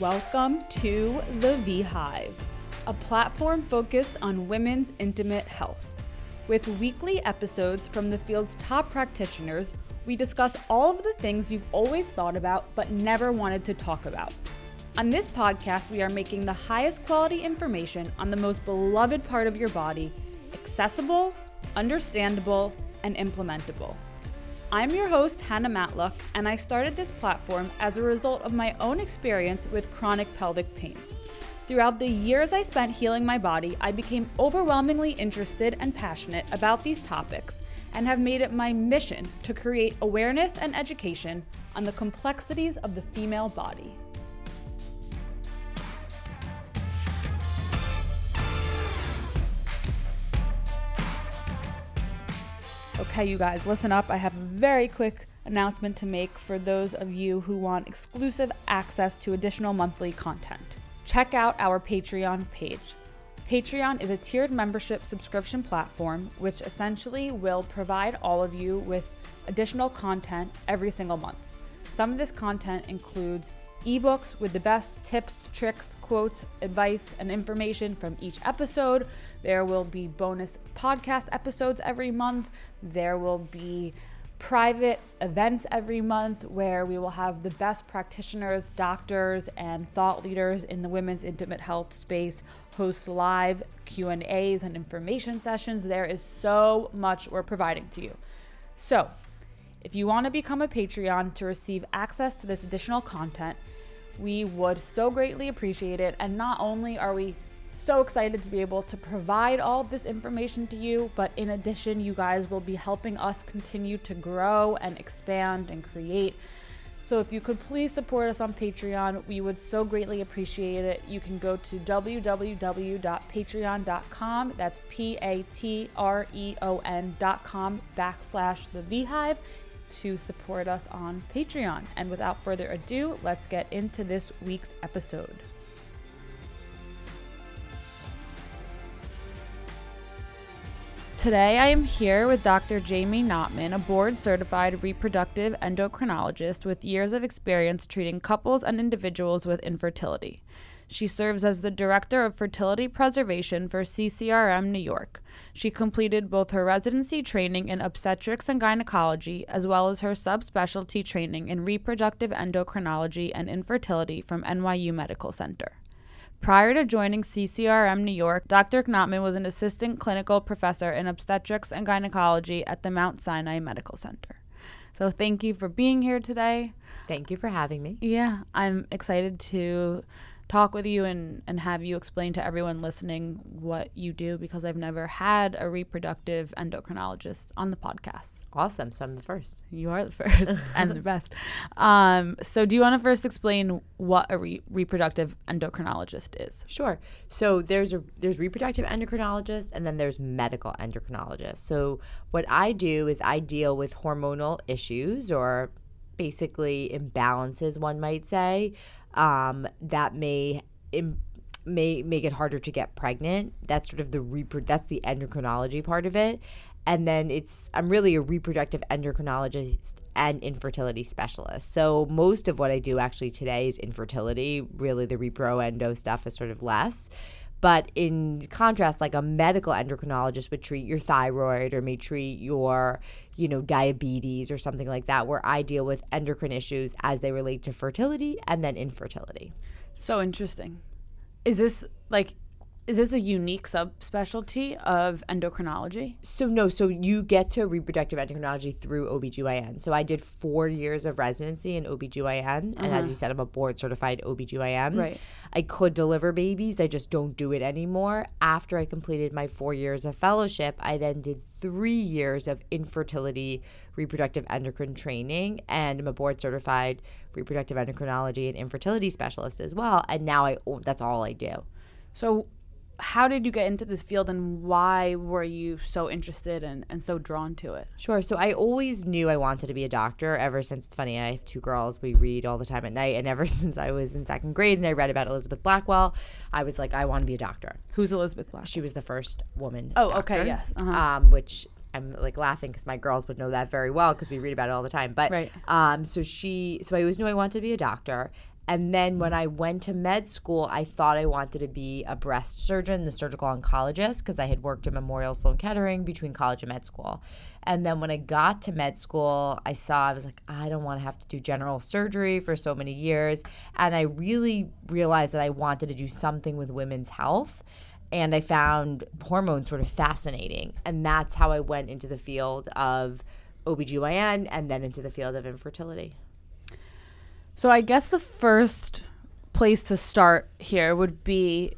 Welcome to The V Hive, a platform focused on women's intimate health. With weekly episodes from the field's top practitioners, we discuss all of the things you've always thought about but never wanted to talk about. On this podcast, we are making the highest quality information on the most beloved part of your body accessible, understandable, and implementable. I'm your host, Hannah Matlock, and I started this platform as a result of my own experience with chronic pelvic pain. Throughout the years I spent healing my body, I became overwhelmingly interested and passionate about these topics and have made it my mission to create awareness and education on the complexities of the female body. Okay, you guys, listen up. I have a very quick announcement to make for those of you who want exclusive access to additional monthly content. Check out our Patreon page. Patreon is a tiered membership subscription platform which essentially will provide all of you with additional content every single month. Some of this content includes ebooks with the best tips, tricks, quotes, advice, and information from each episode. There will be bonus podcast episodes every month. There will be private events every month where we will have the best practitioners, doctors, and thought leaders in the women's intimate health space host live Q&As and information sessions. There is so much we're providing to you. So, if you want to become a Patreon to receive access to this additional content, we would so greatly appreciate it. And not only are we so excited to be able to provide all of this information to you, but in addition, you guys will be helping us continue to grow and expand and create. So if you could please support us on Patreon, we would so greatly appreciate it. You can go to www.patreon.com. That's P A T R E O N.com backslash the Vhive to support us on Patreon. And without further ado, let's get into this week's episode. Today, I am here with Dr. Jaime Knopman, a board certified reproductive endocrinologist with years of experience treating couples and individuals with infertility. She serves as the Director of Fertility Preservation for CCRM New York. She completed both her residency training in obstetrics and gynecology, as well as her subspecialty training in reproductive endocrinology and infertility from NYU Medical Center. Prior to joining CCRM New York, Dr. Knopman was an assistant clinical professor in obstetrics and gynecology at the Mount Sinai Medical Center. So, thank you for being here today. Thank you for having me. Yeah, I'm excited to talk with you and, and have you explain to everyone listening what you do because I've never had a reproductive endocrinologist on the podcast. Awesome. So I'm the first. You are the first and the best. Um, so, do you want to first explain what a re- reproductive endocrinologist is? Sure. So there's a there's reproductive endocrinologists and then there's medical endocrinologists. So what I do is I deal with hormonal issues or basically imbalances, one might say, um, that may Im- may make it harder to get pregnant. That's sort of the repro- that's the endocrinology part of it. And then it's I'm really a reproductive endocrinologist and infertility specialist. So most of what I do actually today is infertility. Really the repro endo stuff is sort of less. But in contrast, like a medical endocrinologist would treat your thyroid or may treat your, you know, diabetes or something like that, where I deal with endocrine issues as they relate to fertility and then infertility. So interesting. Is this like is this a unique subspecialty of endocrinology? So no, so you get to reproductive endocrinology through OBGYN. So I did 4 years of residency in OBGYN and as uh-huh. you said I'm a board certified OBGYN. Right. I could deliver babies, I just don't do it anymore. After I completed my 4 years of fellowship, I then did 3 years of infertility reproductive endocrine training and I'm a board certified reproductive endocrinology and infertility specialist as well and now I oh, that's all I do. So how did you get into this field and why were you so interested and, and so drawn to it? Sure. So I always knew I wanted to be a doctor ever since it's funny. I have two girls. We read all the time at night. And ever since I was in second grade and I read about Elizabeth Blackwell, I was like, I want to be a doctor. Who's Elizabeth Blackwell? She was the first woman. Oh, doctor, okay, yes, uh-huh. Um, which I'm like laughing because my girls would know that very well because we read about it all the time. But Right. um, so she, so I always knew I wanted to be a doctor. And then when mm. I went to med school, I thought I wanted to be a breast surgeon, the surgical oncologist, because I had worked at Memorial Sloan Kettering between college and med school. And then when I got to med school, I saw, I was like, I don't want to have to do general surgery for so many years. And I really realized that I wanted to do something with women's health. And I found hormones sort of fascinating. And that's how I went into the field of OBGYN and then into the field of infertility. So I guess the first place to start here would be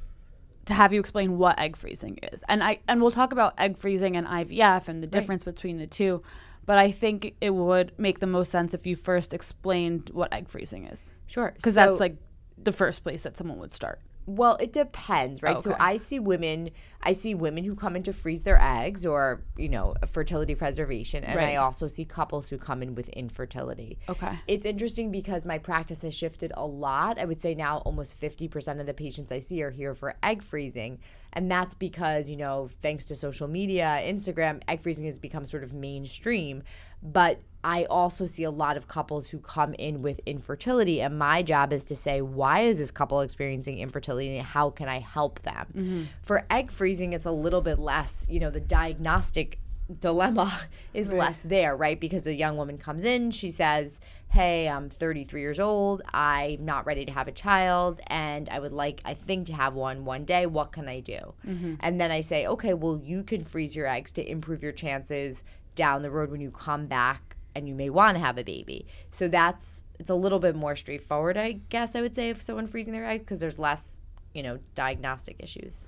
to have you explain what egg freezing is. And I and we'll talk about egg freezing and IVF and the difference right. between the two. But I think it would make the most sense if you first explained what egg freezing is. Sure. Because so, that's like the first place that someone would start. Well, it depends, right? Okay. So I see women, I see women who come in to freeze their eggs or, you know, fertility preservation, and right. I also see couples who come in with infertility. Okay. It's interesting because my practice has shifted a lot. I would say now almost 50% of the patients I see are here for egg freezing. And that's because, you know, thanks to social media, Instagram, egg freezing has become sort of mainstream. But I also see a lot of couples who come in with infertility. And my job is to say, why is this couple experiencing infertility and how can I help them? Mm-hmm. For egg freezing, it's a little bit less, you know, the diagnostic dilemma is right. less there, right? Because a young woman comes in, she says, Hey, I'm 33 years old. I'm not ready to have a child, and I would like, I think, to have one one day. What can I do? Mm-hmm. And then I say, Okay, well, you can freeze your eggs to improve your chances down the road when you come back and you may want to have a baby. So that's it's a little bit more straightforward, I guess I would say, if someone freezing their eggs because there's less, you know, diagnostic issues.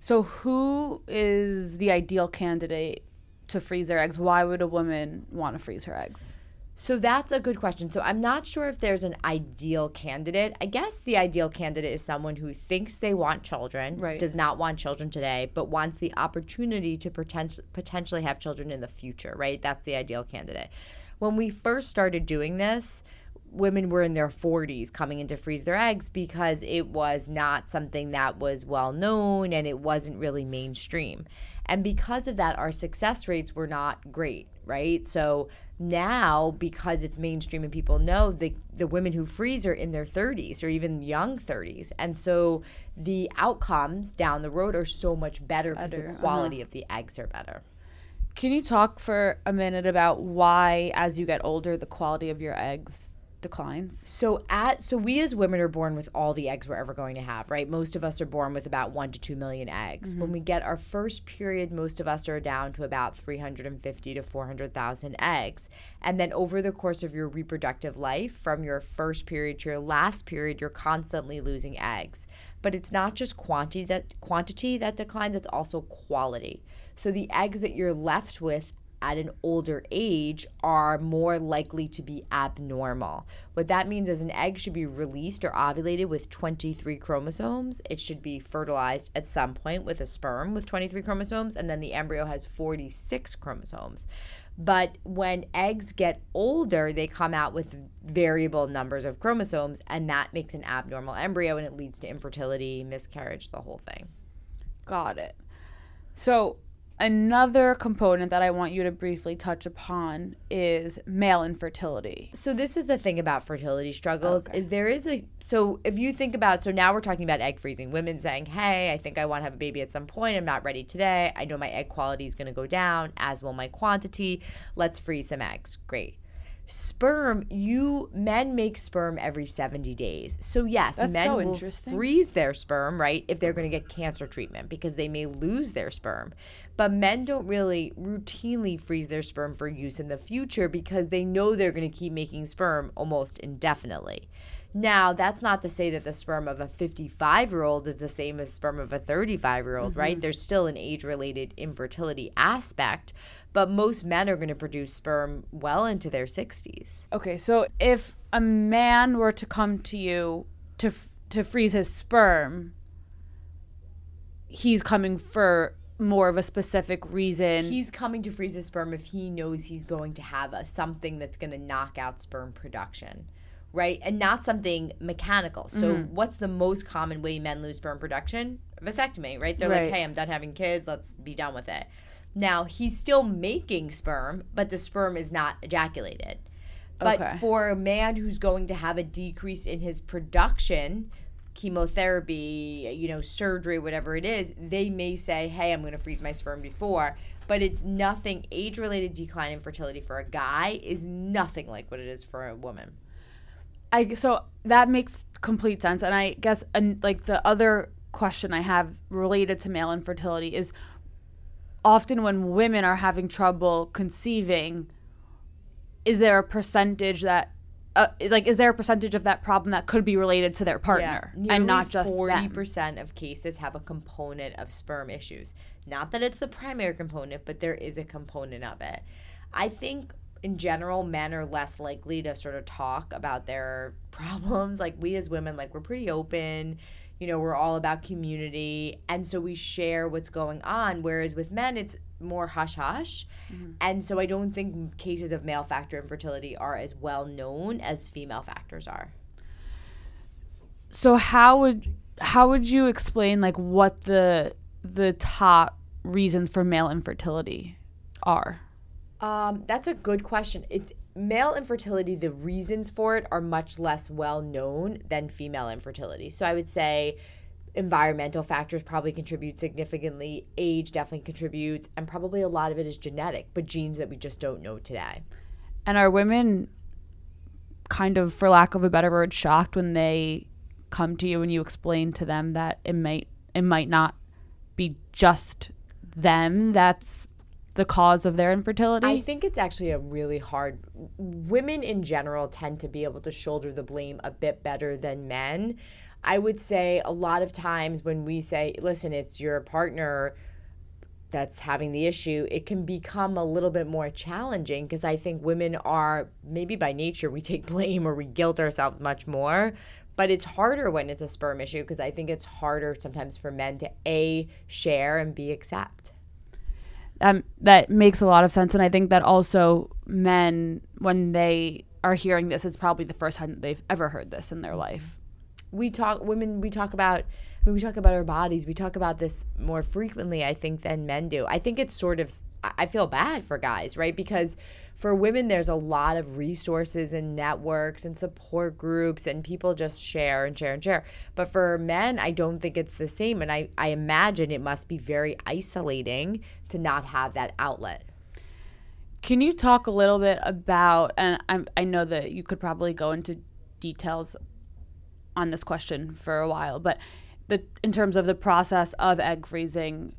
So who is the ideal candidate to freeze their eggs? Why would a woman want to freeze her eggs? So that's a good question. So I'm not sure if there's an ideal candidate. I guess the ideal candidate is someone who thinks they want children, right. does not want children today, but wants the opportunity to potent- potentially have children in the future, right? That's the ideal candidate. When we first started doing this, women were in their 40s coming in to freeze their eggs because it was not something that was well known and it wasn't really mainstream. And because of that, our success rates were not great, right? So now, because it's mainstream and people know, the, the women who freeze are in their 30s or even young 30s. And so the outcomes down the road are so much better because the uh-huh. quality uh-huh. of the eggs are better. Can you talk for a minute about why, as you get older, the quality of your eggs declines. So at so we as women are born with all the eggs we're ever going to have, right? Most of us are born with about 1 to 2 million eggs. Mm-hmm. When we get our first period, most of us are down to about 350 to 400,000 eggs. And then over the course of your reproductive life, from your first period to your last period, you're constantly losing eggs. But it's not just quantity that quantity that declines, it's also quality. So the eggs that you're left with at an older age are more likely to be abnormal. What that means is an egg should be released or ovulated with 23 chromosomes. It should be fertilized at some point with a sperm with 23 chromosomes, and then the embryo has 46 chromosomes. But when eggs get older, they come out with variable numbers of chromosomes, and that makes an abnormal embryo and it leads to infertility, miscarriage, the whole thing. Got it. So, Another component that I want you to briefly touch upon is male infertility. So this is the thing about fertility struggles okay. is there is a so if you think about so now we're talking about egg freezing. Women saying, "Hey, I think I want to have a baby at some point. I'm not ready today. I know my egg quality is going to go down as will my quantity. Let's freeze some eggs." Great sperm you men make sperm every 70 days. So yes That's men so will freeze their sperm right if they're going to get cancer treatment because they may lose their sperm. But men don't really routinely freeze their sperm for use in the future because they know they're going to keep making sperm almost indefinitely now, that's not to say that the sperm of a 55 year old is the same as sperm of a 35 year old, mm-hmm. right? There's still an age related infertility aspect, but most men are going to produce sperm well into their 60s. Okay, so if a man were to come to you to f- to freeze his sperm, he's coming for more of a specific reason. He's coming to freeze his sperm if he knows he's going to have a something that's going to knock out sperm production right? And not something mechanical. So, mm-hmm. what's the most common way men lose sperm production? Vasectomy, right? They're right. like, hey, I'm done having kids. Let's be done with it. Now, he's still making sperm, but the sperm is not ejaculated. But Okay. for a man who's going to have a decrease in his production, chemotherapy, you know, surgery, whatever it is, they may say, hey, I'm going to freeze my sperm before. But it's nothing, age related decline in fertility for a guy is nothing like what it is for a woman. I so that makes complete sense, and I guess and like the other question I have related to male infertility is often when women are having trouble conceiving, is there a percentage that uh, like is there a percentage of that problem that could be related to their partner and not just forty them? percent of cases have a component of sperm issues. Not that it's the primary component, but there is a component of it. I think in general, men are less likely to sort of talk about their problems. Like we as women, like we're pretty open. You know, we're all about community, and so we share what's going on. Whereas with men, it's more hush hush. Mm-hmm. And so I don't think cases of male factor infertility are as well known as female factors are. So how would how would you explain like what the the top reasons for male infertility are? Um, that's a good question. It's male infertility. The reasons for it are much less well known than female infertility. So I would say environmental factors probably contribute significantly. Age definitely contributes, and probably a lot of it is genetic, but genes that we just don't know today. And are women kind of, for lack of a better word, shocked when they come to you and you explain to them that it might it might not be just them that's the cause of their infertility? I think it's actually a really hard. Women in general tend to be able to shoulder the blame a bit better than men. I would say a lot of times when we say, listen, it's your partner that's having the issue, it can become a little bit more challenging because I think women are, maybe by nature, we take blame or we guilt ourselves much more. But it's harder when it's a sperm issue because I think it's harder sometimes for men to A, share and B, accept. Um, that makes a lot of sense. And I think that also men, when they are hearing this, it's probably the first time they've ever heard this in their life. we talk women we talk about I mean, we talk about our bodies we talk about this more frequently i think than men do i think it's sort of I feel bad for guys right because for women there's a lot of resources and networks and support groups and people just share and share and share. But for men i don't think it's the same and i, I imagine it must be very isolating to not have that outlet. Can you talk a little bit about, and I'm, I know that you could probably go into details on this question for a while, but the in terms of the process of egg freezing,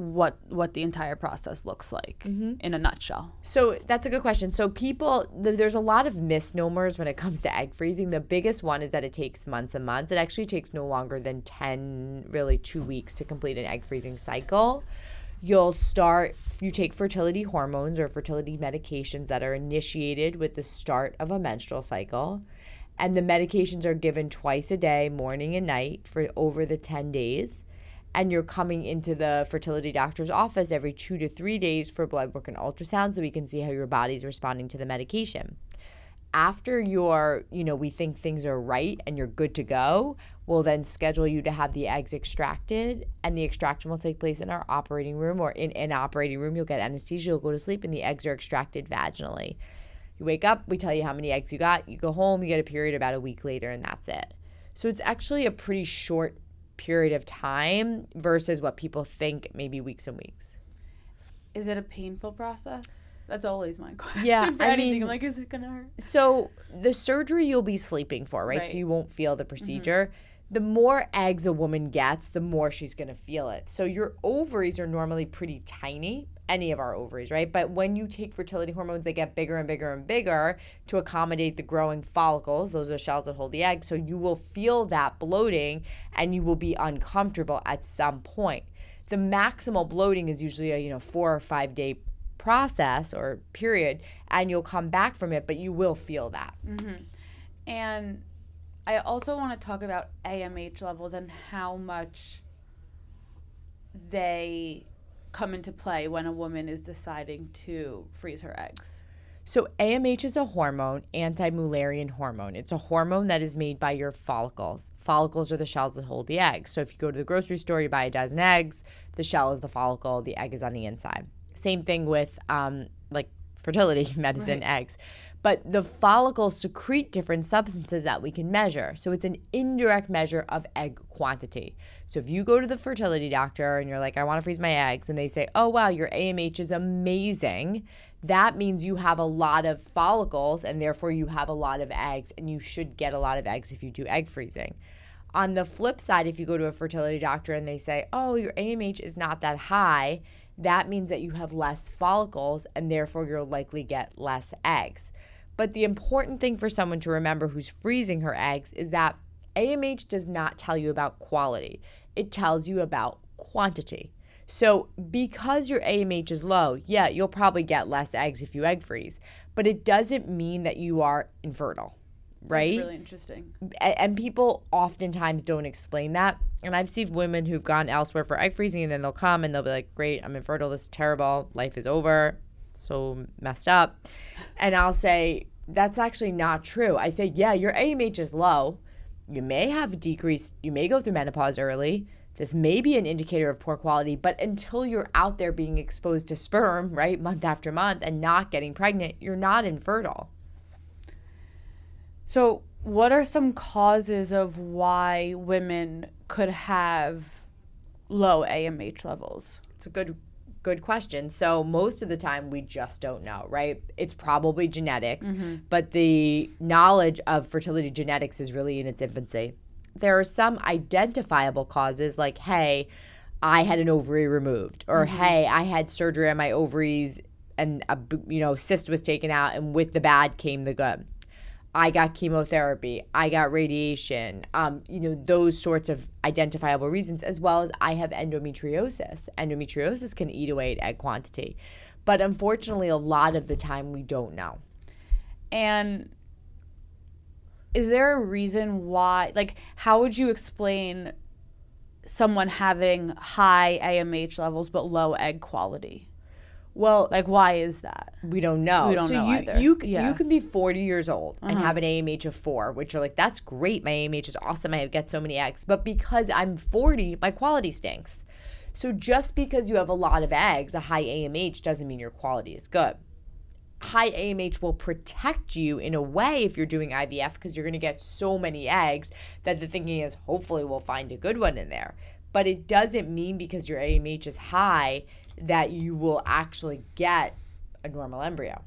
what what the entire process looks like mm-hmm. in a nutshell. So that's a good question. So people, th- there's a lot of misnomers when it comes to egg freezing. The biggest one is that it takes months and months. It actually takes no longer than 10, really two weeks to complete an egg freezing cycle. You'll start, you take fertility hormones or fertility medications that are initiated with the start of a menstrual cycle. And the medications are given twice a day, morning and night, for over the 10 days and you're coming into the fertility doctor's office every two to three days for blood work and ultrasound so we can see how your body's responding to the medication. After you're, you know, we think things are right and you're good to go, we'll then schedule you to have the eggs extracted. And the extraction will take place in our operating room or in an operating room. You'll get anesthesia, you'll go to sleep, and the eggs are extracted vaginally. You wake up, we tell you how many eggs you got. You go home, you get a period about a week later, and that's it. So it's actually a pretty short period of time versus what people think maybe weeks and weeks. Is it a painful process? That's always my question. Yeah, for I anything. mean- I'm like, is it gonna hurt? So the surgery you'll be sleeping for, right? Right. So you won't feel the mm-hmm. procedure. The more eggs a woman gets, the more she's going to feel it. So your ovaries are normally pretty tiny, any of our ovaries, right? But when you take fertility hormones, they get bigger and bigger and bigger to accommodate the growing follicles. Those are shells that hold the egg. So you will feel that bloating and you will be uncomfortable at some point. The maximal bloating is usually a, you know, 4 or 5 day process or period and you'll come back from it, but you will feel that. Mm-hmm. And I also want to talk about AMH levels and how much they come into play when a woman is deciding to freeze her eggs. So AMH is a hormone, anti-Mullerian hormone. It's a hormone that is made by your follicles. Follicles are the shells that hold the egg. So if you go to the grocery store, you buy a dozen eggs, the shell is the follicle, the egg is on the inside. Same thing with um, like fertility medicine eggs. But the follicles secrete different substances that we can measure. So it's an indirect measure of egg quantity. So if you go to the fertility doctor and you're like, I want to freeze my eggs, and they say, oh, wow, your AMH is amazing, that means you have a lot of follicles and therefore you have a lot of eggs, and you should get a lot of eggs if you do egg freezing. On the flip side, if you go to a fertility doctor and they say, oh, your AMH is not that high, that means that you have less follicles and therefore you'll likely get less eggs. But the important thing for someone to remember who's freezing her eggs is that AMH does not tell you about quality, it tells you about quantity. So, because your AMH is low, yeah, you'll probably get less eggs if you egg freeze, but it doesn't mean that you are infertile right? That's really interesting. And people oftentimes don't explain that. And I've seen women who've gone elsewhere for egg freezing and then they'll come and they'll be like, Great, I'm infertile, this is terrible, life is over, so messed up. And I'll say, That's actually not true. I say, Yeah, your AMH is low. You may have decreased, you may go through menopause early. This may be an indicator of poor quality, but until you're out there being exposed to sperm, right, month after month and not getting pregnant, you're not infertile. So, what are some causes of why women could have low AMH levels? It's a good good question. So most of the time we just don't know, right? It's probably genetics, mm-hmm. but the knowledge of fertility genetics is really in its infancy. There are some identifiable causes like hey, I had an ovary removed or mm-hmm. hey, I had surgery on my ovaries and a you know cyst was taken out and with the bad came the good. I got chemotherapy, I got radiation, um, you know, those sorts of identifiable reasons, as well as I have endometriosis. Endometriosis can eat away at egg quantity. But unfortunately, a lot of the time we don't know. And is there a reason why, like, how would you explain someone having high AMH levels but low egg quality? Well, like why is that? We don't know. We don't so know you, either. You yeah. you can be 40 years old uh-huh. and have an AMH of 4, which are like that's great. My AMH is awesome. I get so many eggs. But because I'm 40, my quality stinks. So just because you have a lot of eggs, a high AMH doesn't mean your quality is good. High AMH will protect you in a way if you're doing IVF because you're going to get so many eggs that the thinking is hopefully we'll find a good one in there. But it doesn't mean because your AMH is high that you will actually get a normal embryo.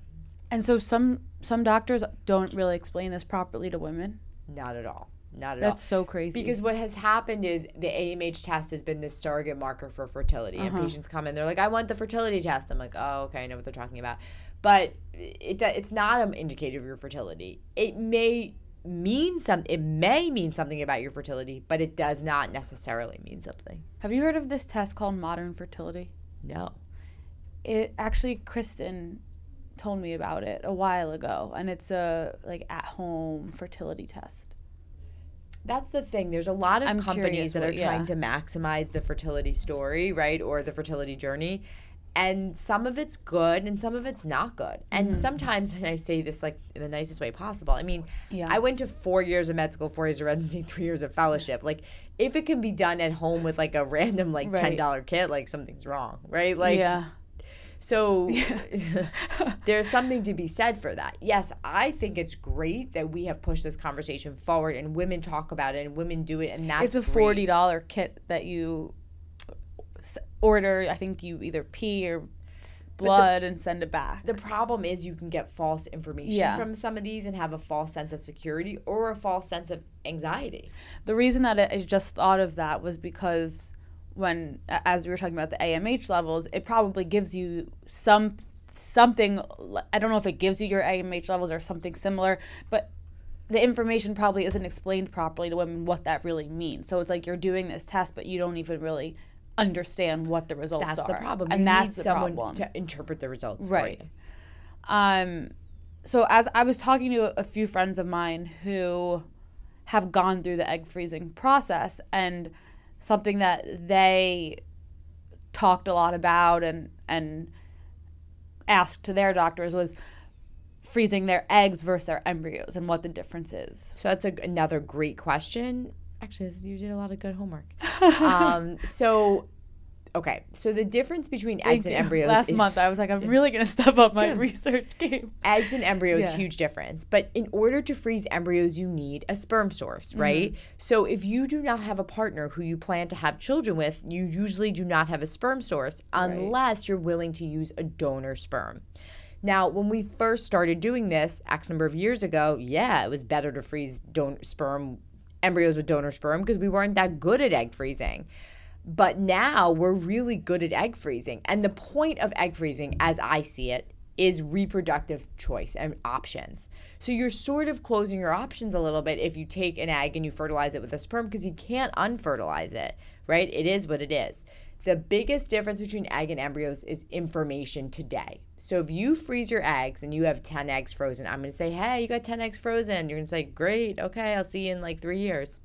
And so some some doctors don't really explain this properly to women. Not at all. Not at That's all. That's so crazy. Because what has happened is the AMH test has been this surrogate marker for fertility. Uh-huh. And patients come in, they're like, I want the fertility test. I'm like, oh, okay, I know what they're talking about. But it, it's not an indicator of your fertility. It may mean some it may mean something about your fertility, but it does not necessarily mean something. Have you heard of this test called modern fertility? No. It actually Kristen told me about it a while ago and it's a like at home fertility test. That's the thing. There's a lot of I'm companies that are trying yeah. to maximize the fertility story, right? Or the fertility journey and some of it's good and some of it's not good and mm-hmm. sometimes and i say this like in the nicest way possible i mean yeah. i went to four years of med school four years of residency three years of fellowship like if it can be done at home with like a random like right. $10 kit like something's wrong right like yeah so there's something to be said for that. Yes, I think it's great that we have pushed this conversation forward and women talk about it and women do it and that's It's a $40 kit that you order. I think you either pee or blood the, and send it back. The problem is you can get false information yeah. from some of these and have a false sense of security or a false sense of anxiety. The reason that I just thought of that was because when as we were talking about the AMH levels, it probably gives you some something I don't know if it gives you your AMH levels or something similar, but the information probably isn't explained properly to women what that really means. So it's like you're doing this test but you don't even really understand what the results that's are. That's the problem. And you that's need someone problem. to interpret the results right. Um, so as I was talking to a few friends of mine who have gone through the egg freezing process and something that they talked a lot about and and asked to their doctors was freezing their eggs versus their embryos and what the difference is. So that's a, another great question actually you did a lot of good homework um, so okay, so the difference between eggs and embryos Last is month, I was like, I'm really gonna step up my Yeah. research game. eggs and embryos Yeah. huge difference but in order to freeze embryos you need a sperm source Mm-hmm. right so if you do not have a partner who you plan to have children with you usually do not have a sperm source unless you're willing to use a donor sperm now when we first started doing this x number of years ago yeah it was better to freeze donor sperm embryos with donor sperm because we weren't that good at egg freezing but now we're really good at egg freezing. And the point of egg freezing, as I see it, is reproductive choice and options. So you're sort of closing your options a little bit if you take an egg and you fertilize it with a sperm because you can't unfertilize it, right? It is what it is. The biggest difference between egg and embryos is information today. So if you freeze your eggs and you have 10 eggs frozen, I'm going to say, hey, you got 10 eggs frozen. You're going to say, great, okay, I'll see you in like three years.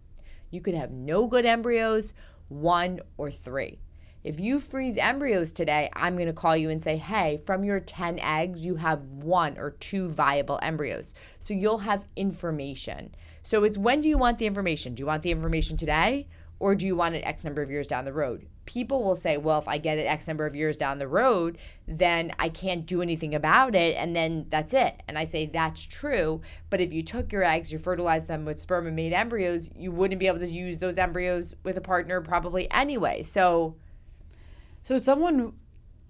You could have no good embryos, one or three. If you freeze embryos today, I'm going to call you and say, hey, from your 10 eggs, you have one or two viable embryos. So you'll have information. So it's when do you want the information? Do you want the information today or do you want it X number of years down the road? People will say, well, if I get it X number of years down the road, then I can't do anything about it. And then that's it. And I say, that's true. But if you took your eggs, you fertilized them with sperm and made embryos, you wouldn't be able to use those embryos with a partner probably anyway. So, So someone,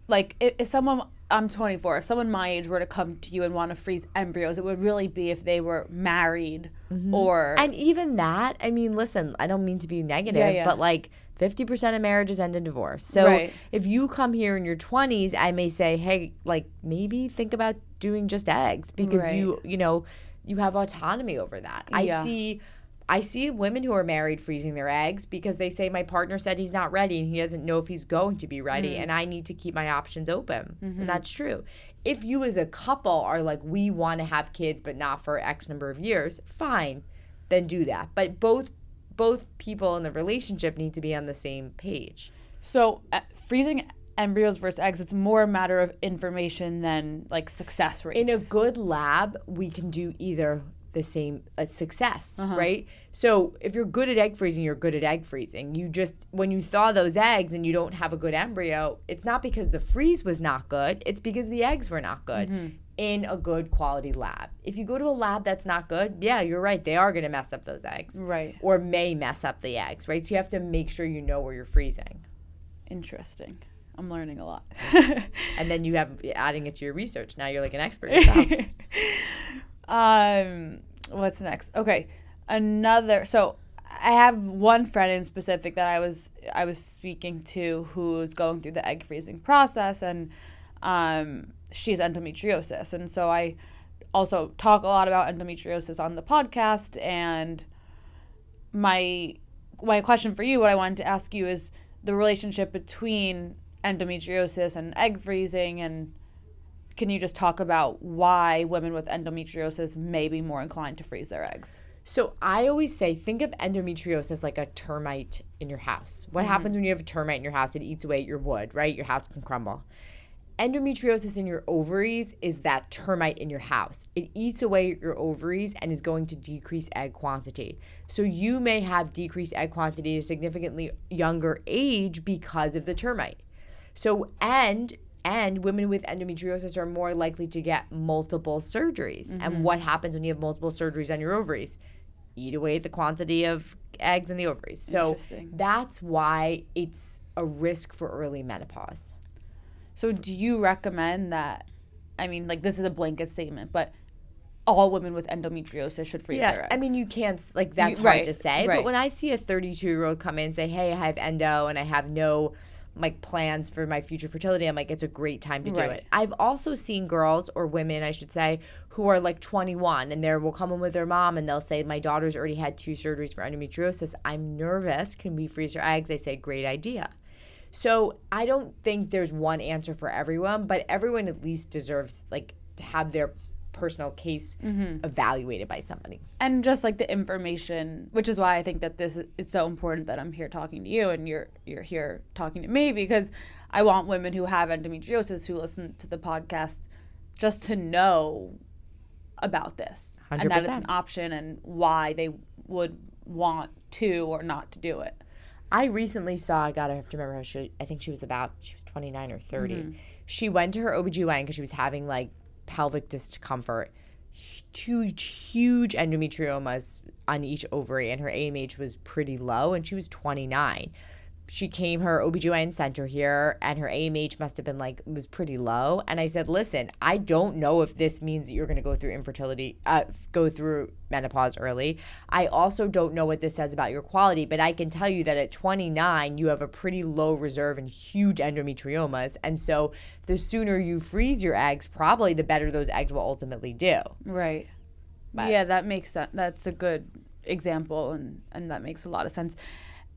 like, if, if someone, I'm 24, if someone my age were to come to you and want to freeze embryos, it would really be if they were married mm-hmm. or. and even that, I mean, listen, I don't mean to be negative, Yeah, yeah. but like 50% of marriages end in divorce. So Right. if you come here in your 20s, I may say, hey, like maybe think about doing just eggs because Right. you, you know, you have autonomy over that. Yeah. I see. I see women who are married freezing their eggs because they say my partner said he's not ready and he doesn't know if he's going to be ready Mm. and I need to keep my options open. Mm-hmm. And that's true. If you as a couple are like we want to have kids but not for X number of years, fine. Then do that. But both both people in the relationship need to be on the same page. So uh, freezing embryos versus eggs, it's more a matter of information than like success rates. in a good lab, we can do either the same uh, success, Uh-huh. right? So if you're good at egg freezing, you're good at egg freezing. You just when you thaw those eggs and you don't have a good embryo, it's not because the freeze was not good. It's because the eggs were not good. Mm-hmm. In a good quality lab. If you go to a lab that's not good, yeah, you're right. They are going to mess up those eggs. Right. Or may mess up the eggs, right? So you have to make sure you know where you're freezing. Interesting. I'm learning a lot. And then you have adding it to your research. Now you're like an expert. um, what's next? Okay, another. So I have one friend in specific that I was I was speaking to who's going through the egg freezing process, and um, she's endometriosis, and so I also talk a lot about endometriosis on the podcast. And my my question for you, what I wanted to ask you, is the relationship between endometriosis and egg freezing and can you just talk about why women with endometriosis may be more inclined to freeze their eggs? So I always say, think of endometriosis like a termite in your house. What mm-hmm. happens when you have a termite in your house? It eats away at your wood, right? Your house can crumble. Endometriosis in your ovaries is that termite in your house. It eats away at your ovaries and is going to decrease egg quantity. So you may have decreased egg quantity at a significantly younger age because of the termite. So and and women with endometriosis are more likely to get multiple surgeries. And mm-hmm. what happens when you have multiple surgeries on your ovaries? Eat away the quantity of eggs in the ovaries. So that's why it's a risk for early menopause. So, do you recommend that? I mean, like, this is a blanket statement, but all women with endometriosis should freeze their eggs. I mean, you can't like that's You- hard right, to say. right. But when I see a 32 year old come in and say, "Hey, I have endo and I have no like plans for my future fertility," I'm like, it's a great time to do Right. it. I've also seen girls or women, I should say, who are like 21 and they will come in with their mom and they'll say, "My daughter's already had two surgeries for endometriosis. I'm nervous. Can we freeze her eggs?" I say, "Great idea." So I don't think there's one answer for everyone, but everyone at least deserves like to have their personal case Mm-hmm. evaluated by somebody. and just like the information, which is why I think that this it's so important that I'm here talking to you and you're you're here talking to me because I want women who have endometriosis who listen to the podcast just to know about this and that it's an option and why they would want to or not to do it. I recently saw, I gotta have to remember how she, I think she was about, she was 29 or 30. Mm-hmm. She went to her OBGYN because she was having like pelvic discomfort, huge, huge endometriomas on each ovary, and her AMH was pretty low, and she was 29 she came her OBGYN center here and her AMH must have been like was pretty low and I said listen I don't know if this means that you're going to go through infertility uh, go through menopause early I also don't know what this says about your quality but I can tell you that at 29 you have a pretty low reserve and huge endometriomas and so the sooner you freeze your eggs probably the better those eggs will ultimately do Right. But- yeah, that makes sense. That's a good example, and and that makes a lot of sense.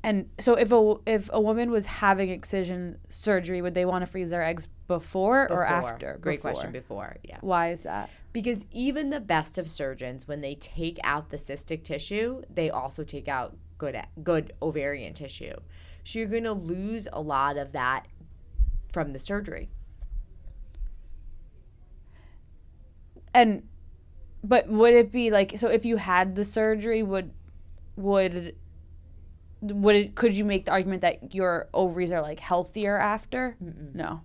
And so, if a if a woman was having excision surgery, would they want to freeze their eggs before, or after? great Before. question before yeah Why is that? Because even the best of surgeons, when they take out the cystic tissue, they also take out good good ovarian tissue. So you're going to lose a lot of that from the surgery. And but would it be like so? If you had the surgery, would would would it, could you make the argument that your ovaries are like healthier after? No.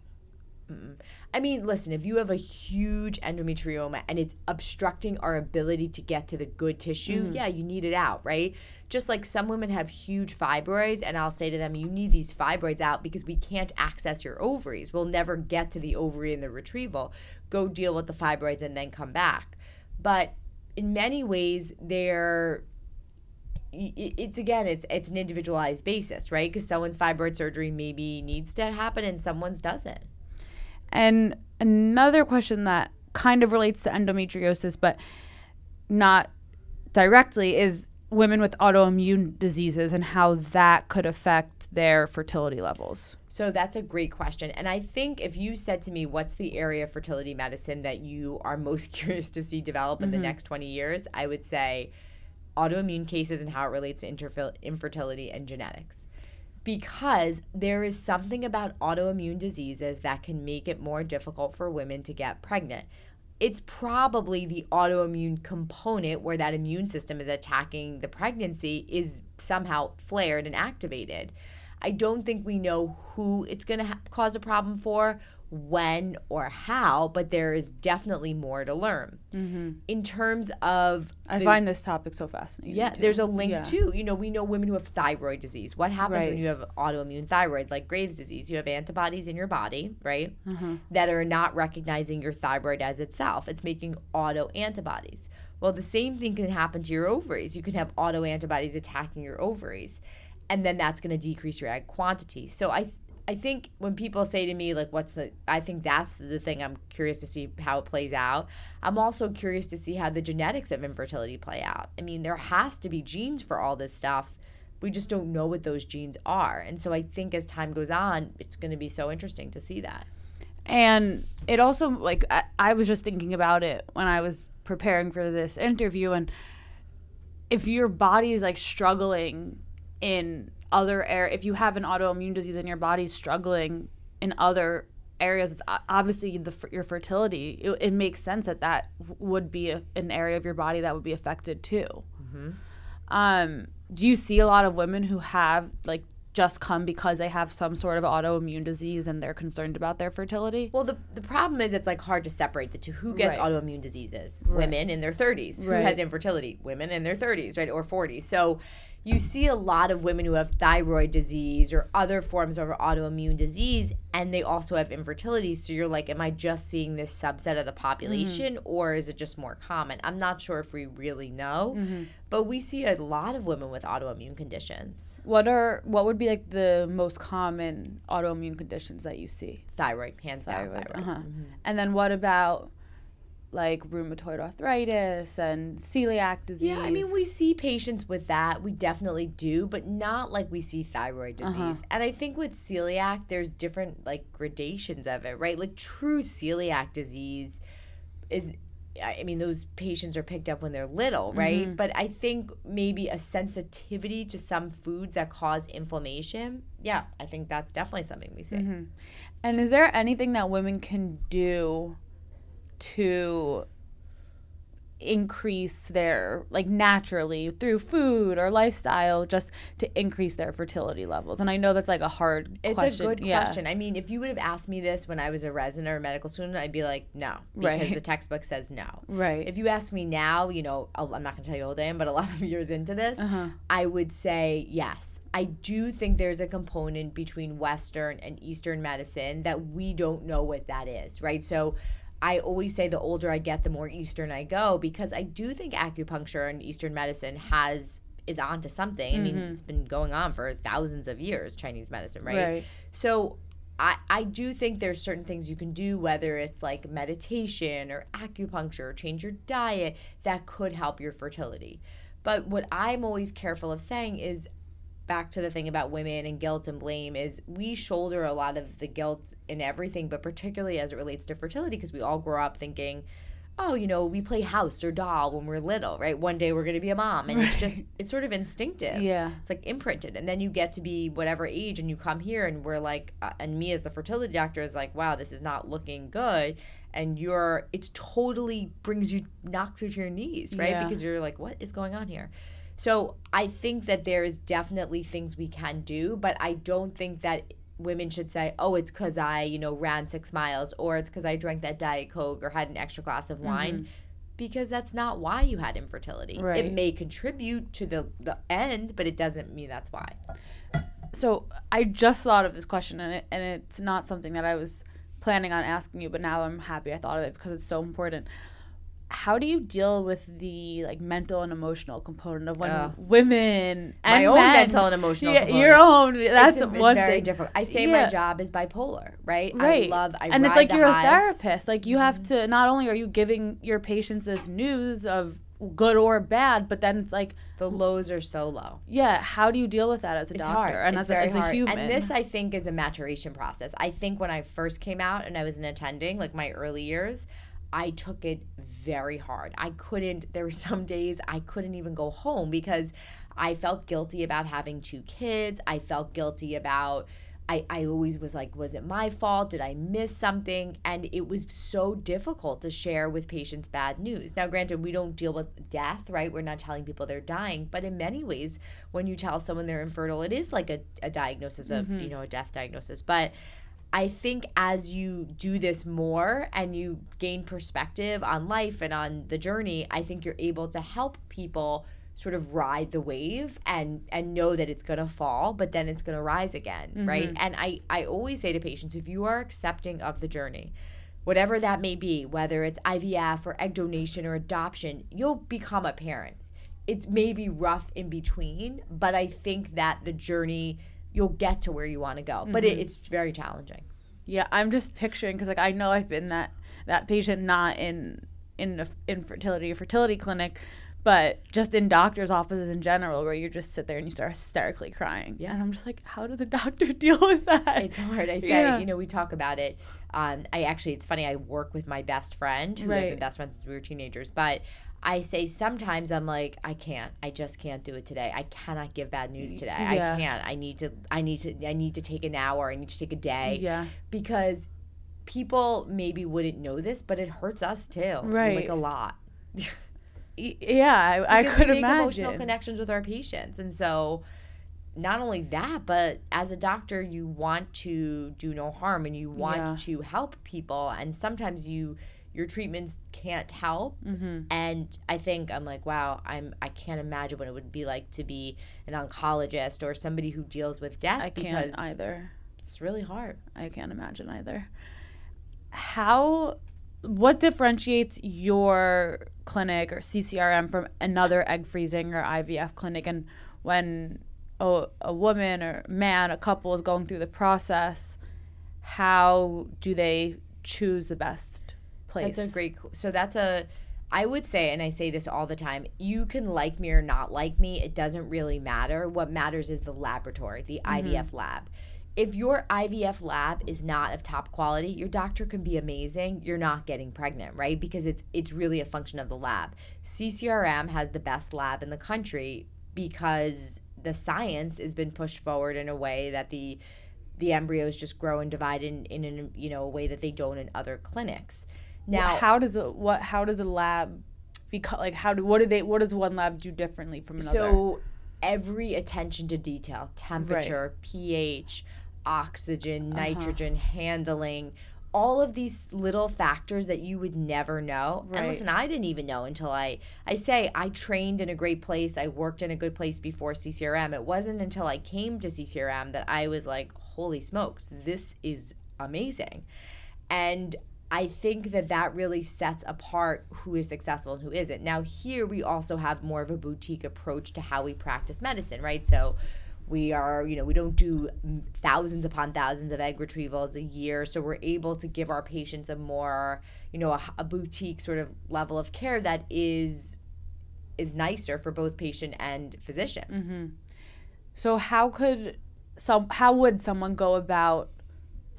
I mean, listen, if you have a huge endometrioma and it's obstructing our ability to get to the good tissue, mm-hmm. yeah, you need it out, right? Just like some women have huge fibroids, and I'll say to them, you need these fibroids out because we can't access your ovaries. We'll never get to the ovary in the retrieval. Go deal with the fibroids and then come back. But in many ways, they're it's again it's it's an individualized basis right because someone's fibroid surgery maybe needs to happen and someone's doesn't And another question that kind of relates to endometriosis, but not directly, is women with autoimmune diseases and how that could affect their fertility levels. So that's a great question. And I think if you said to me, what's the area of fertility medicine that you are most curious to see develop in the mm-hmm. next 20 years, I would say autoimmune cases and how it relates to infertility and genetics. Because there is something about autoimmune diseases that can make it more difficult for women to get pregnant. It's probably the autoimmune component where that immune system is attacking the pregnancy is somehow flared and activated. I don't think we know who it's going to ha- cause a problem for, when, or how, but there is definitely more to learn. In terms of I the- find this topic so fascinating. yeah, too. there's a link Yeah. too. You know, we know women who have thyroid disease. What happens when you have autoimmune thyroid, like Graves' disease? You have antibodies in your body, right, Uh-huh. that are not recognizing your thyroid as itself. It's making auto antibodies. Well, the same thing can happen to your ovaries. You can have auto antibodies attacking your ovaries, and then that's going to decrease your egg quantity. So I. I think when people say to me like what's the I think that's the thing I'm curious to see how it plays out. I'm also curious to see how the genetics of infertility play out. I mean, there has to be genes for all this stuff. We just don't know what those genes are. And so I think as time goes on, it's going to be so interesting to see that. And it also like I, I was just thinking about it when I was preparing for this interview and if your body is like struggling in other air if you have an autoimmune disease and your body's struggling in other areas it's obviously the your fertility it, it makes sense that that would be a, an area of your body that would be affected too um do you see a lot of women who have like just come because they have some sort of autoimmune disease and they're concerned about their fertility Well, the, the problem is it's like hard to separate the two. Who gets Right. autoimmune diseases? Women in their 30s. Who has infertility? Women in their 30s, right? Or 40s. So you see a lot of women who have thyroid disease or other forms of autoimmune disease, and they also have infertility. So you're like, am I just seeing this subset of the population, mm-hmm. or is it just more common? I'm not sure if we really know, mm-hmm. but we see a lot of women with autoimmune conditions. What are what would be like the most common autoimmune conditions that you see? Thyroid, hands down, Thyroid. thyroid. Uh-huh. Mm-hmm. And then what about like rheumatoid arthritis and celiac disease? Yeah, I mean, we see patients with that. We definitely do, but not like we see thyroid disease. Uh-huh. And I think with celiac, there's different like gradations of it, right? Like true celiac disease is. I mean, those patients are picked up when they're little, right? Mm-hmm. But I think maybe a sensitivity to some foods that cause inflammation. Yeah, I think that's definitely something we see. Mm-hmm. And is there anything that women can do to increase their like naturally through food or lifestyle just to increase their fertility levels and i know that's like a hard it's question. a good Yeah. question i mean if you would have asked me this when i was a resident or a medical student i'd be like no because Right. the textbook says no right if you ask me now you know I'll- i'm not going to tell you all day but a lot of years into this Uh-huh. i would say yes i do think there's a component between western and eastern medicine that we don't know what that is right so I always say the older I get, the more Eastern I go because I do think acupuncture and Eastern medicine has is onto something. I mean, mm-hmm. it's been going on for thousands of years, Chinese medicine, right? Right. So I, I do think there's certain things you can do, whether it's like meditation or acupuncture, or change your diet, that could help your fertility. But what I'm always careful of saying is back to the thing about women and guilt and blame is we shoulder a lot of the guilt in everything, but particularly as it relates to fertility, because we all grow up thinking, oh, you know, we play house or doll when we're little, right? One day we're going to be a mom. And it's just, it's sort of instinctive. Yeah. It's like imprinted. And then you get to be whatever age and you come here and we're like, uh, and me as the fertility doctor is like, wow, this is not looking good. And you're, it's totally brings you, knocks you to your knees, right? Yeah. Because you're like, what is going on here? So I think that there is definitely things we can do, but I don't think that women should say, "Oh, it's because I, you know, ran six miles, or it's because I drank that diet coke, or had an extra glass of wine," mm-hmm. because that's not why you had infertility. Right. It may contribute to the the end, but it doesn't mean that's why. so I just thought of this question, and it, and it's not something that I was planning on asking you, but now I'm happy I thought of it because it's so important. How do you deal with the like mental and emotional component of when women and My own men- mental and emotional Yeah, component. your own. That's it's, one very thing. different. I say Yeah. my job is bipolar, right? Right. I love. I and it's like you're highs. a therapist. Like you have mm-hmm. to. Not only are you giving your patients this news of good or bad, but then it's like, The lows are so low. yeah, how do you deal with that as a It's doctor hard. and as, as a human? And this, I think, is a maturation process. I think when I first came out and I was an attending, like my early years, I took it very hard. I couldn't. There were some days I couldn't even go home because I felt guilty about having two kids. I felt guilty about. I, I always was like, was it my fault? Did I miss something? And it was so difficult to share with patients bad news. Now, granted, we don't deal with death, right? We're not telling people they're dying. But in many ways, when you tell someone they're infertile, it is like a, a diagnosis of, mm-hmm. you know, a death diagnosis. But I think as you do this more and you gain perspective on life and on the journey, I think you're able to help people sort of ride the wave and and know that it's going to fall but then it's going to rise again mm-hmm. right? And i i always say to patients if you are accepting of the journey whatever that may be whether it's ivf or egg donation or adoption you'll become a parent. It may be rough in between but i think that the journey you'll get to where you want to go but it, it's very challenging Yeah, I'm just picturing because like I know I've been that that patient not in in a infertility or fertility clinic, but just in doctors' offices in general, where you just sit there and you start hysterically crying. Yeah. and I'm just like, how does a doctor deal with that? It's hard. I say, Yeah. you know, we talk about it. Um, I actually, it's funny. I work with my best friend, who have been best friends since we were teenagers. But I say sometimes I'm like, I can't. I just can't do it today. I cannot give bad news today. Yeah. I can't. I need to. I need to. I need to take an hour. I need to take a day. yeah, Because people maybe wouldn't know this, but it hurts us too. Right. Like a lot. Yeah, I, I could we make emotional imagine. connections with our patients and so not only that but as a doctor you want to do no harm and you want Yeah. to help people and sometimes you your treatments can't help Mm-hmm. and i think i'm like wow i'm i can't imagine what it would be like to be an oncologist or somebody who deals with death I can't either. it's really hard I can't imagine either. How, what differentiates your clinic or CCRM from another egg freezing or IVF clinic? And when a, a woman or man, a couple is going through the process, how do they choose the best place? That's a great. So that's a. I would say, and I say this all the time, you can like me or not like me. It doesn't really matter. What matters is the laboratory, the mm-hmm. IVF lab. If your IVF lab is not of top quality, your doctor can be amazing. You're not getting pregnant, right? Because it's it's really a function of the lab. CCRM has the best lab in the country because the science has been pushed forward in a way that the the embryos just grow and divide in in a, you know a way that they don't in other clinics. Now, how does a what? How does a lab because like how do what do they what does one lab do differently from another? So every attention to detail, temperature, pH, oxygen, Uh-huh. nitrogen, handling, all of these little factors that you would never know. Right. And listen, I didn't even know until I I say I trained in a great place, I worked in a good place before CCRM. It wasn't until I came to CCRM that I was like, "Holy smokes, this is amazing." And I think that that really sets apart who is successful and who isn't. Now, here we also have more of a boutique approach to how we practice medicine, right? So we are, you know, we don't do thousands upon thousands of egg retrievals a year. So we're able to give our patients a more, you know, a, a boutique sort of level of care that is is nicer for both patient and physician. Mm-hmm. So how could some how would someone go about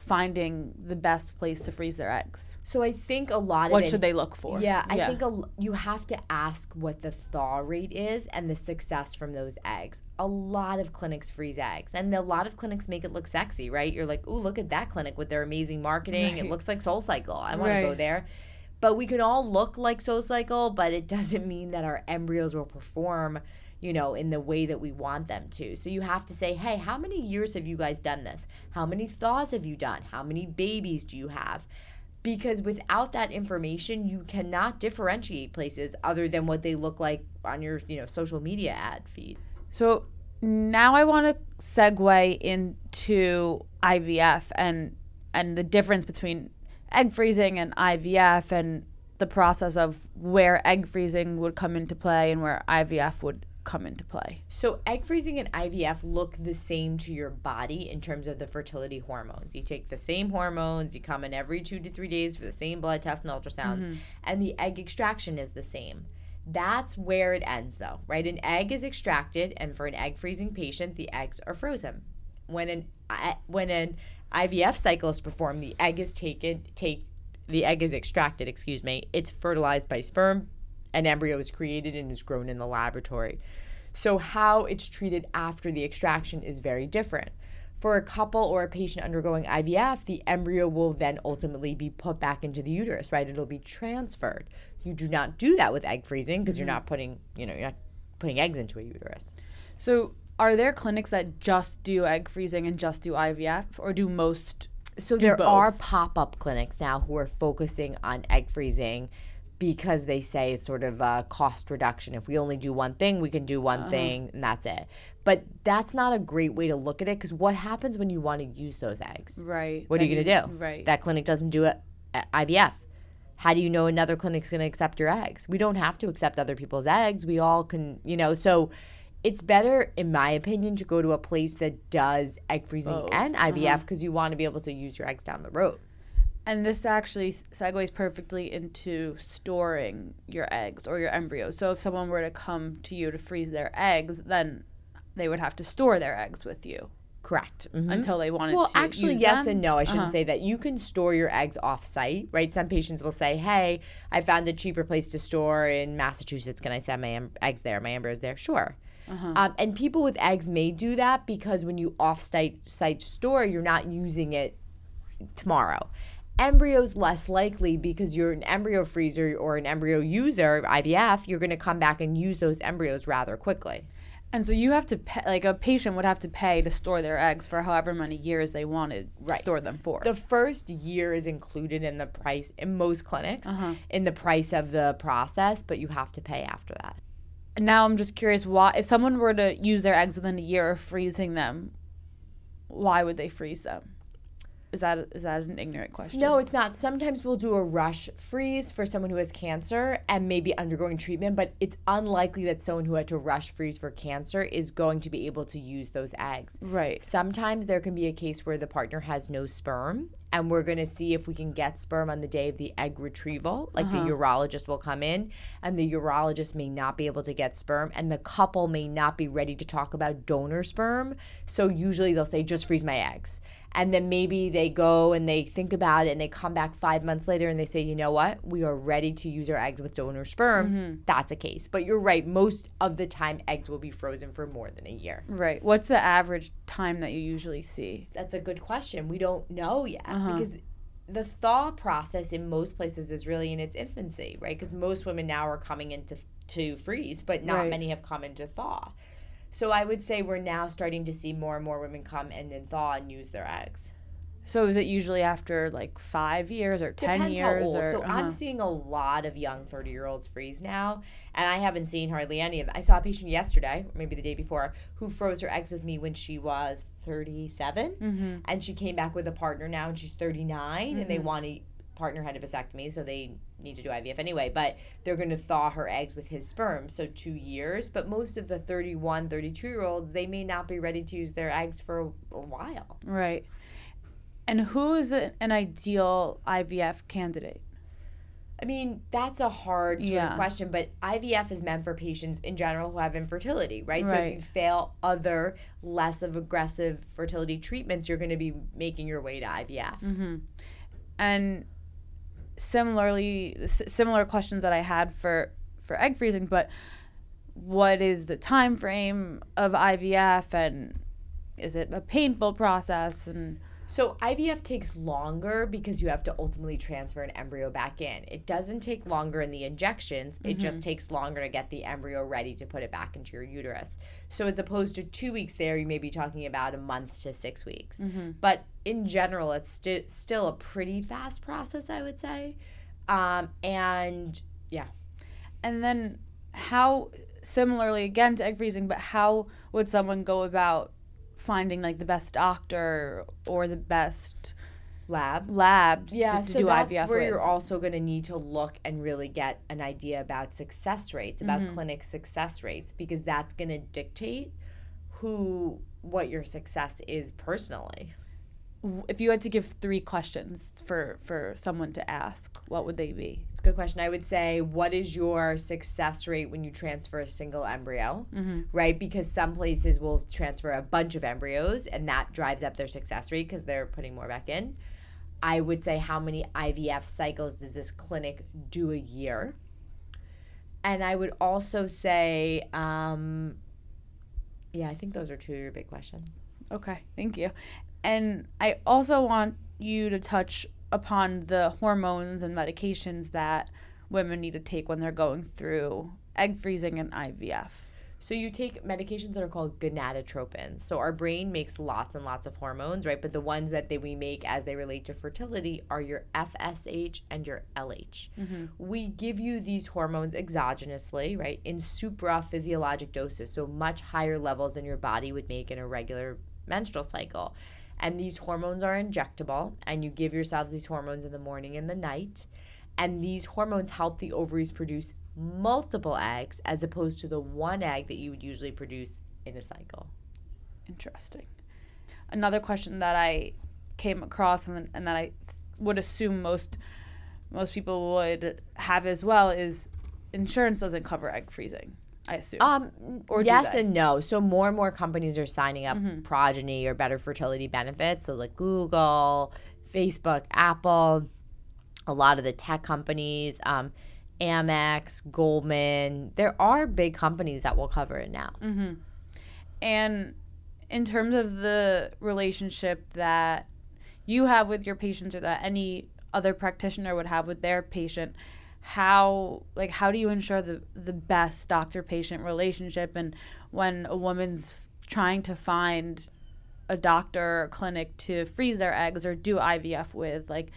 finding the best place to freeze their eggs? So I think a lot What of What should they look for? Yeah, I think a, you have to ask what the thaw rate is and the success from those eggs. A lot of clinics freeze eggs, and a lot of clinics make it look sexy, right? You're like, "Oh, look at that clinic with their amazing marketing. It looks like SoulCycle. I want to go there." But we can all look like SoulCycle, but it doesn't mean that our embryos will perform, you know, in the way that we want them to. So you have to say, "Hey, how many years have you guys done this? How many thaws have you done? How many babies do you have?" because without that information you cannot differentiate places other than what they look like on your you know social media ad feed So now I want to segue into IVF and and the difference between egg freezing and IVF and the process of where egg freezing would come into play and where IVF would come into play. so egg freezing and ivf look the same to your body in terms of the fertility hormones you take the same hormones you come in every two to three days for the same blood tests and ultrasounds mm-hmm. and the egg extraction is the same that's where it ends though right an egg is extracted and for an egg freezing patient the eggs are frozen when an when an IVF cycle is performed, the egg is taken take the egg is extracted, excuse me. It's fertilized by sperm, an embryo is created and is grown in the laboratory. So how it's treated after the extraction is very different. For a couple or a patient undergoing IVF, the embryo will then ultimately be put back into the uterus, right? It'll be transferred. You do not do that with egg freezing because you're not mm-hmm. putting, you know, you're not putting eggs into a uterus. So are there clinics that just do egg freezing and just do IVF or do most So do there are pop-up clinics now who are focusing on egg freezing because they say it's sort of a cost reduction. If we only do one thing, we can do one Uh-huh. thing and that's it. But that's not a great way to look at it because what happens when you want to use those eggs? right? What are you going to do? Right. That clinic doesn't do it IVF. How do you know another clinic's going to accept your eggs? We don't have to accept other people's eggs. We all can, you know, so it's better, in my opinion, to go to a place that does egg freezing Both, and uh-huh. IVF because you want to be able to use your eggs down the road. And this actually segues perfectly into storing your eggs or your embryos. So if someone were to come to you to freeze their eggs, then they would have to store their eggs with you Correct. Mhm. until they wanted Well, to. Well, actually, yes them. and no. I shouldn't Uh-huh. say that. You can store your eggs off site, right? Some patients will say, Hey, I found a cheaper place to store in Massachusetts. Can I send my em- eggs there, my embryos there? Sure. Uh-huh. Um, and people with eggs may do that because when you off site store, you're not using it tomorrow. Embryos less likely because you're an embryo freezer or an embryo user, IVF, you're going to come back and use those embryos rather quickly. And so you have to pay, like a patient would have to pay to store their eggs for however many years they wanted to store them for. The first year is included in the price in most clinics Uh-huh. in the price of the process, but you have to pay after that. And now I'm just curious why if someone were to use their eggs within a year of freezing them, why would they freeze them? Is that is that an ignorant question? No, it's not. Sometimes we'll do a rush freeze for someone who has cancer and maybe undergoing treatment, but it's unlikely that someone who had to rush freeze for cancer is going to be able to use those eggs. Right. Sometimes there can be a case where the partner has no sperm, and we're going to see if we can get sperm on the day of the egg retrieval. Like the uh-huh. urologist will come in, and the urologist may not be able to get sperm, and the couple may not be ready to talk about donor sperm. So usually they'll say, just freeze my eggs. And then maybe they go and they think about it and they come back five months later and they say, you know what? We are ready to use our eggs with donor sperm. Mm-hmm. That's a case. But you're right. Most of the time, eggs will be frozen for more than a year. Right. What's the average time that you usually see? That's a good question. We don't know yet Uh-huh. because the thaw process in most places is really in its infancy, right? Because most women now are coming into to freeze, but not Right. many have come into thaw. So I would say we're now starting to see more and more women come and then thaw and use their eggs. So is it usually after like five years or ten Depends years? how old. Or, so uh-huh. I'm seeing a lot of young 30 year olds freeze now, and I haven't seen hardly any of them. I saw a patient yesterday, or maybe the day before, who froze her eggs with me when she was 37, Mm-hmm. and she came back with a partner now, and she's 39, and they want a partner had a vasectomy, so they need to do IVF anyway, but they're going to thaw her eggs with his sperm, so two years. But most of the 31, 32 year olds, they may not be ready to use their eggs for a, a while. Right. And who is an ideal IVF candidate? I mean, that's a hard sort Yeah. of question, but IVF is meant for patients in general who have infertility, right? right? So if you fail other less of aggressive fertility treatments, you're going to be making your way to IVF. Mm-hmm. And similarly, s- similar questions that I had for for egg freezing, but what is the time frame of IVF, and is it a painful process? And So IVF takes longer because you have to ultimately transfer an embryo back in. It doesn't take longer in the injections. It just takes longer to get the embryo ready to put it back into your uterus. So as opposed to two weeks there, you may be talking about a month to six weeks. But in general, it's sti- still a pretty fast process, I would say. Um, and yeah. and then how similarly again to egg freezing, but how would someone go about finding like the best doctor or the best Lab. lab Yeah, to, to so do that's IVF where with? you're also going to need to look and really get an idea about success rates, about Mm-hmm. clinic success rates, because that's going to dictate who what your success is personally. If you had to give three questions for for someone to ask, what would they be? It's a good question. I would say, what is your success rate when you transfer a single embryo? Right, because some places will transfer a bunch of embryos, and that drives up their success rate because they're putting more back in. I would say, how many IVF cycles does this clinic do a year? And I would also say, um, yeah, I think those are two of your big questions. Okay, thank you. And I also want you to touch upon the hormones and medications that women need to take when they're going through egg freezing and IVF. So you take medications that are called gonadotropins. So our brain makes lots and lots of hormones, right? But the ones that they, we make as they relate to fertility are your FSH and your LH. Mm-hmm. We give you these hormones exogenously, right, in supraphysiologic doses, so much higher levels than your body would make in a regular menstrual cycle. And these hormones are injectable, and you give yourself these hormones in the morning and the night. And these hormones help the ovaries produce multiple eggs as opposed to the one egg that you would usually produce in a cycle. Interesting. Another question that I came across and, and that I would assume most most people would have as well is insurance doesn't cover egg freezing. I assume. Um, Or yes and no. So more and more companies are signing up Progyny or better fertility benefits. So like Google, Facebook, Apple, a lot of the tech companies, um, Amex, Goldman. There are big companies that will cover it now. And in terms of the relationship that you have with your patients or that any other practitioner would have with their patient, how like how do you ensure the the best doctor patient relationship and when a woman's trying to find a doctor or clinic to freeze their eggs or do IVF with like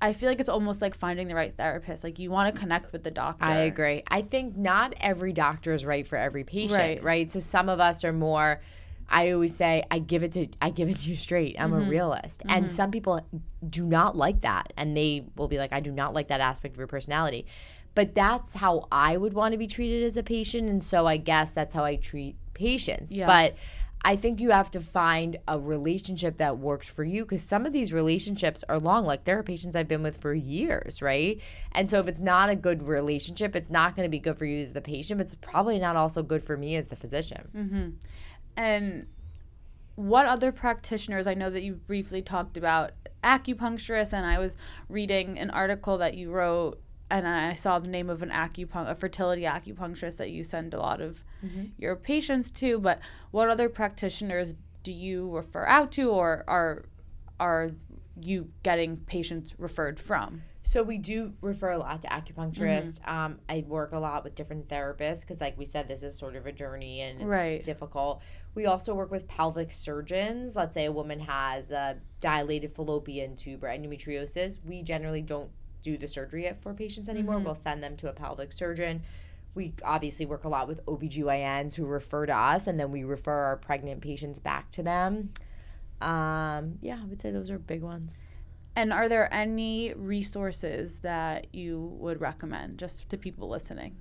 I feel like it's almost like finding the right therapist. Like you want to connect with the doctor. I agree. I think not every doctor is right for every patient, Right. right? So some of us are more I always say I give it to I give it to you straight. I'm a mm-hmm. realist. And mm-hmm. some people do not like that and they will be like I do not like that aspect of your personality. But that's how I would want to be treated as a patient and so I guess that's how I treat patients. Yeah. But I think you have to find a relationship that works for you because some of these relationships are long. Like there are patients I've been with for years, right? And so if it's not a good relationship, it's not going to be good for you as the patient, but it's probably not also good for me as the physician. Mm-hmm. And what other practitioners? I know that you briefly talked about acupuncturists, and I was reading an article that you wrote, and I saw the name of an acupun- a fertility acupuncturist that you send a lot of mm-hmm. your patients to. But what other practitioners do you refer out to, or are are you getting patients referred from? So we do refer a lot to acupuncturists. Um, I work a lot with different therapists because, like we said, this is sort of a journey and it's Right. difficult. We also work with pelvic surgeons. Let's say a woman has a dilated fallopian tube or endometriosis. We generally don't do the surgery for patients anymore. We'll send them to a pelvic surgeon. We obviously work a lot with OBGYNs who refer to us, and then we refer our pregnant patients back to them. Um, yeah, I would say those are big ones. And are there any resources that you would recommend just to people listening?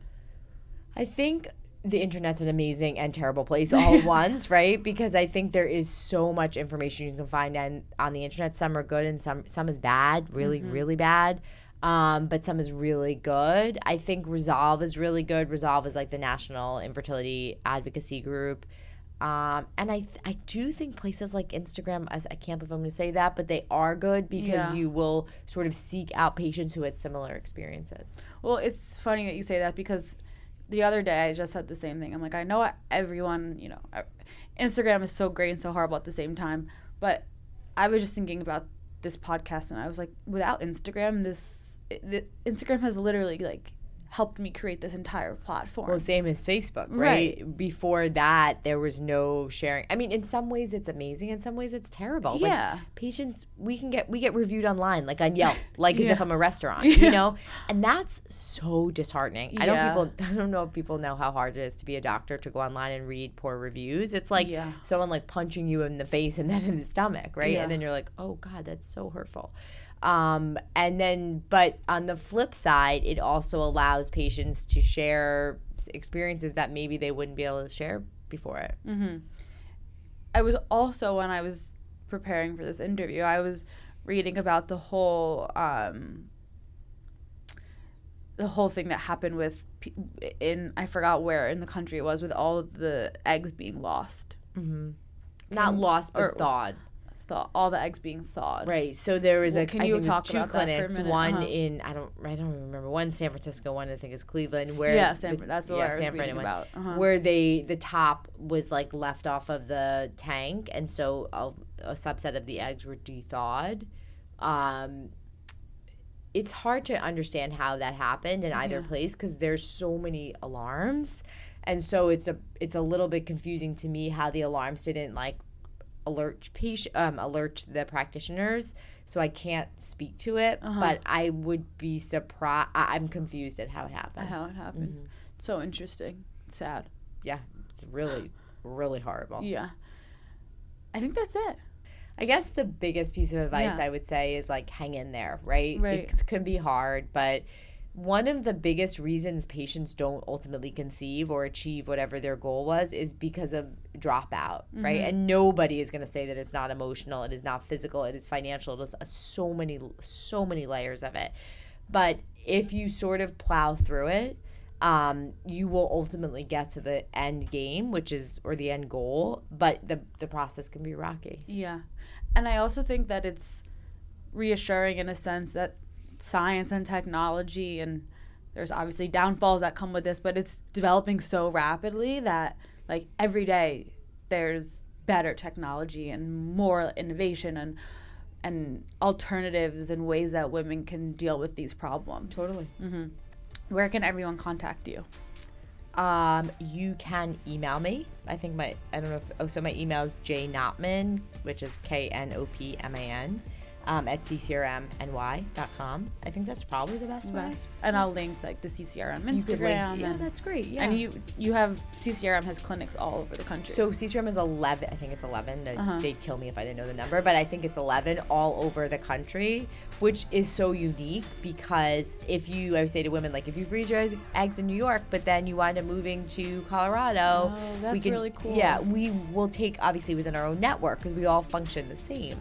I think the internet's an amazing and terrible place all at once, right? Because I think there is so much information you can find on, on the internet. Some are good and some some is bad, really, really bad. Um, but some is really good. I think Resolve is really good. Resolve is like the national infertility advocacy group. Um, and I, th- I do think places like Instagram, as I can't believe I'm going to say that, but they are good because Yeah. you will sort of seek out patients who had similar experiences. Well, it's funny that you say that because the other day I just said the same thing. I'm like, I know everyone, you know, Instagram is so great and so horrible at the same time, but I was just thinking about this podcast and I was like, without Instagram, this it, Instagram has literally like helped me create this entire platform. Well, same as Facebook, right? Right. Before that, there was no sharing. I mean, in some ways it's amazing, in some ways it's terrible. Like, Yeah. patients, we can get we get reviewed online, like on Yelp, like as if I'm a restaurant, you know, and that's so disheartening. I don't people, I don't know if people know how hard it is to be a doctor to go online and read poor reviews. It's like Yeah. someone like punching you in the face and then in the stomach, right? Yeah. And then you're like, oh god, that's so hurtful. Um, and then, but on the flip side, it also allows patients to share experiences that maybe they wouldn't be able to share before it. I was also when I was preparing for this interview, I was reading about the whole um, the whole thing that happened with in I forgot where in the country it was with all of the eggs being lost, Not lost, but or- thawed. Thaw all the eggs being thawed. Right. So there was Well, a. can I you talk two about that for a minute? One Uh-huh. in I don't I don't remember. One in San Francisco. One I think is Cleveland. Where Yeah, the- Sanford. That's what yeah, I was Sanford reading one- about. Uh-huh. Where they the top was like left off of the tank, and so a, a subset of the eggs were de-thawed. Um, it's hard to understand how that happened in either Yeah. place because there's so many alarms, and so it's a it's a little bit confusing to me how the alarms didn't like alert patient um, alert the practitioners so i can't speak to it Uh-huh. but i would be surprised i'm confused at how it happened How it happened. Mm-hmm. So interesting. Sad. yeah it's really really horrible Yeah. I think that's it. i guess the biggest piece of advice Yeah. i would say is like hang in there right, Right. it can be hard but one of the biggest reasons patients don't ultimately conceive or achieve whatever their goal was is because of dropout, right? And nobody is going to say that it's not emotional, it is not physical, it is financial. There's so many, so many layers of it. But if you sort of plow through it, um, you will ultimately get to the end game, which is or the end goal. But the the process can be rocky. Yeah. And I also think that it's reassuring in a sense that science and technology and there's obviously downfalls that come with this, but it's developing so rapidly that like every day there's better technology and more innovation and and alternatives and ways that women can deal with these problems. Totally. Where can everyone contact you? Um, you can email me. I think my I don't know if oh so my email is jknopman, which is K N O P M A N, um, at ccrmny.com. I think that's probably the best way. And I'll link like the CCRM Instagram You could link- yeah, and, that's great. Yeah. and you you have CCRM has clinics all over the country. So CCRM is 11. I think it's 11. They- Uh-huh. They'd kill me if I didn't know the number, but I think it's 11 all over the country, which is so unique because if you, I would say to women, like if you freeze your eggs- eggs in New York, but then you wind up moving to Colorado, Oh, that's can, really cool. Yeah, we will take obviously within our own network because we all function the same.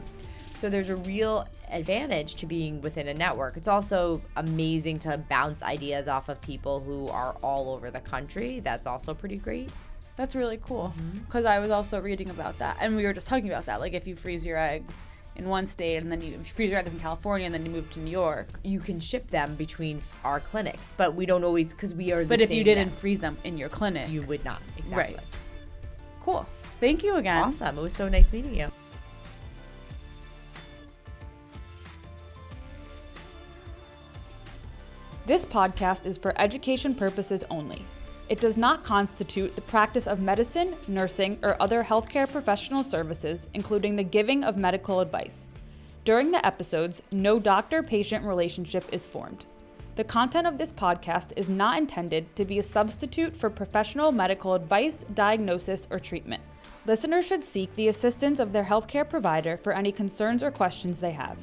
So there's a real advantage to being within a network. It's also amazing to bounce ideas off of people who are all over the country. That's also pretty great. That's really cool. Mm-hmm. Because I was also reading about that, and we were just talking about that. Like if you freeze your eggs in one state, and then you, you freeze your eggs in California, and then you move to New York. you can ship them between our clinics, but we don't always because we are. The But if you didn't net. freeze them in your clinic, you would not exactly. Right. cool. Thank you again. Awesome. It was so nice meeting you. This podcast is for education purposes only. It does not constitute the practice of medicine, nursing, or other healthcare professional services, including the giving of medical advice. During the episodes, no doctor patient relationship is formed. The content of this podcast is not intended to be a substitute for professional medical advice, diagnosis, or treatment. Listeners should seek the assistance of their healthcare provider for any concerns or questions they have.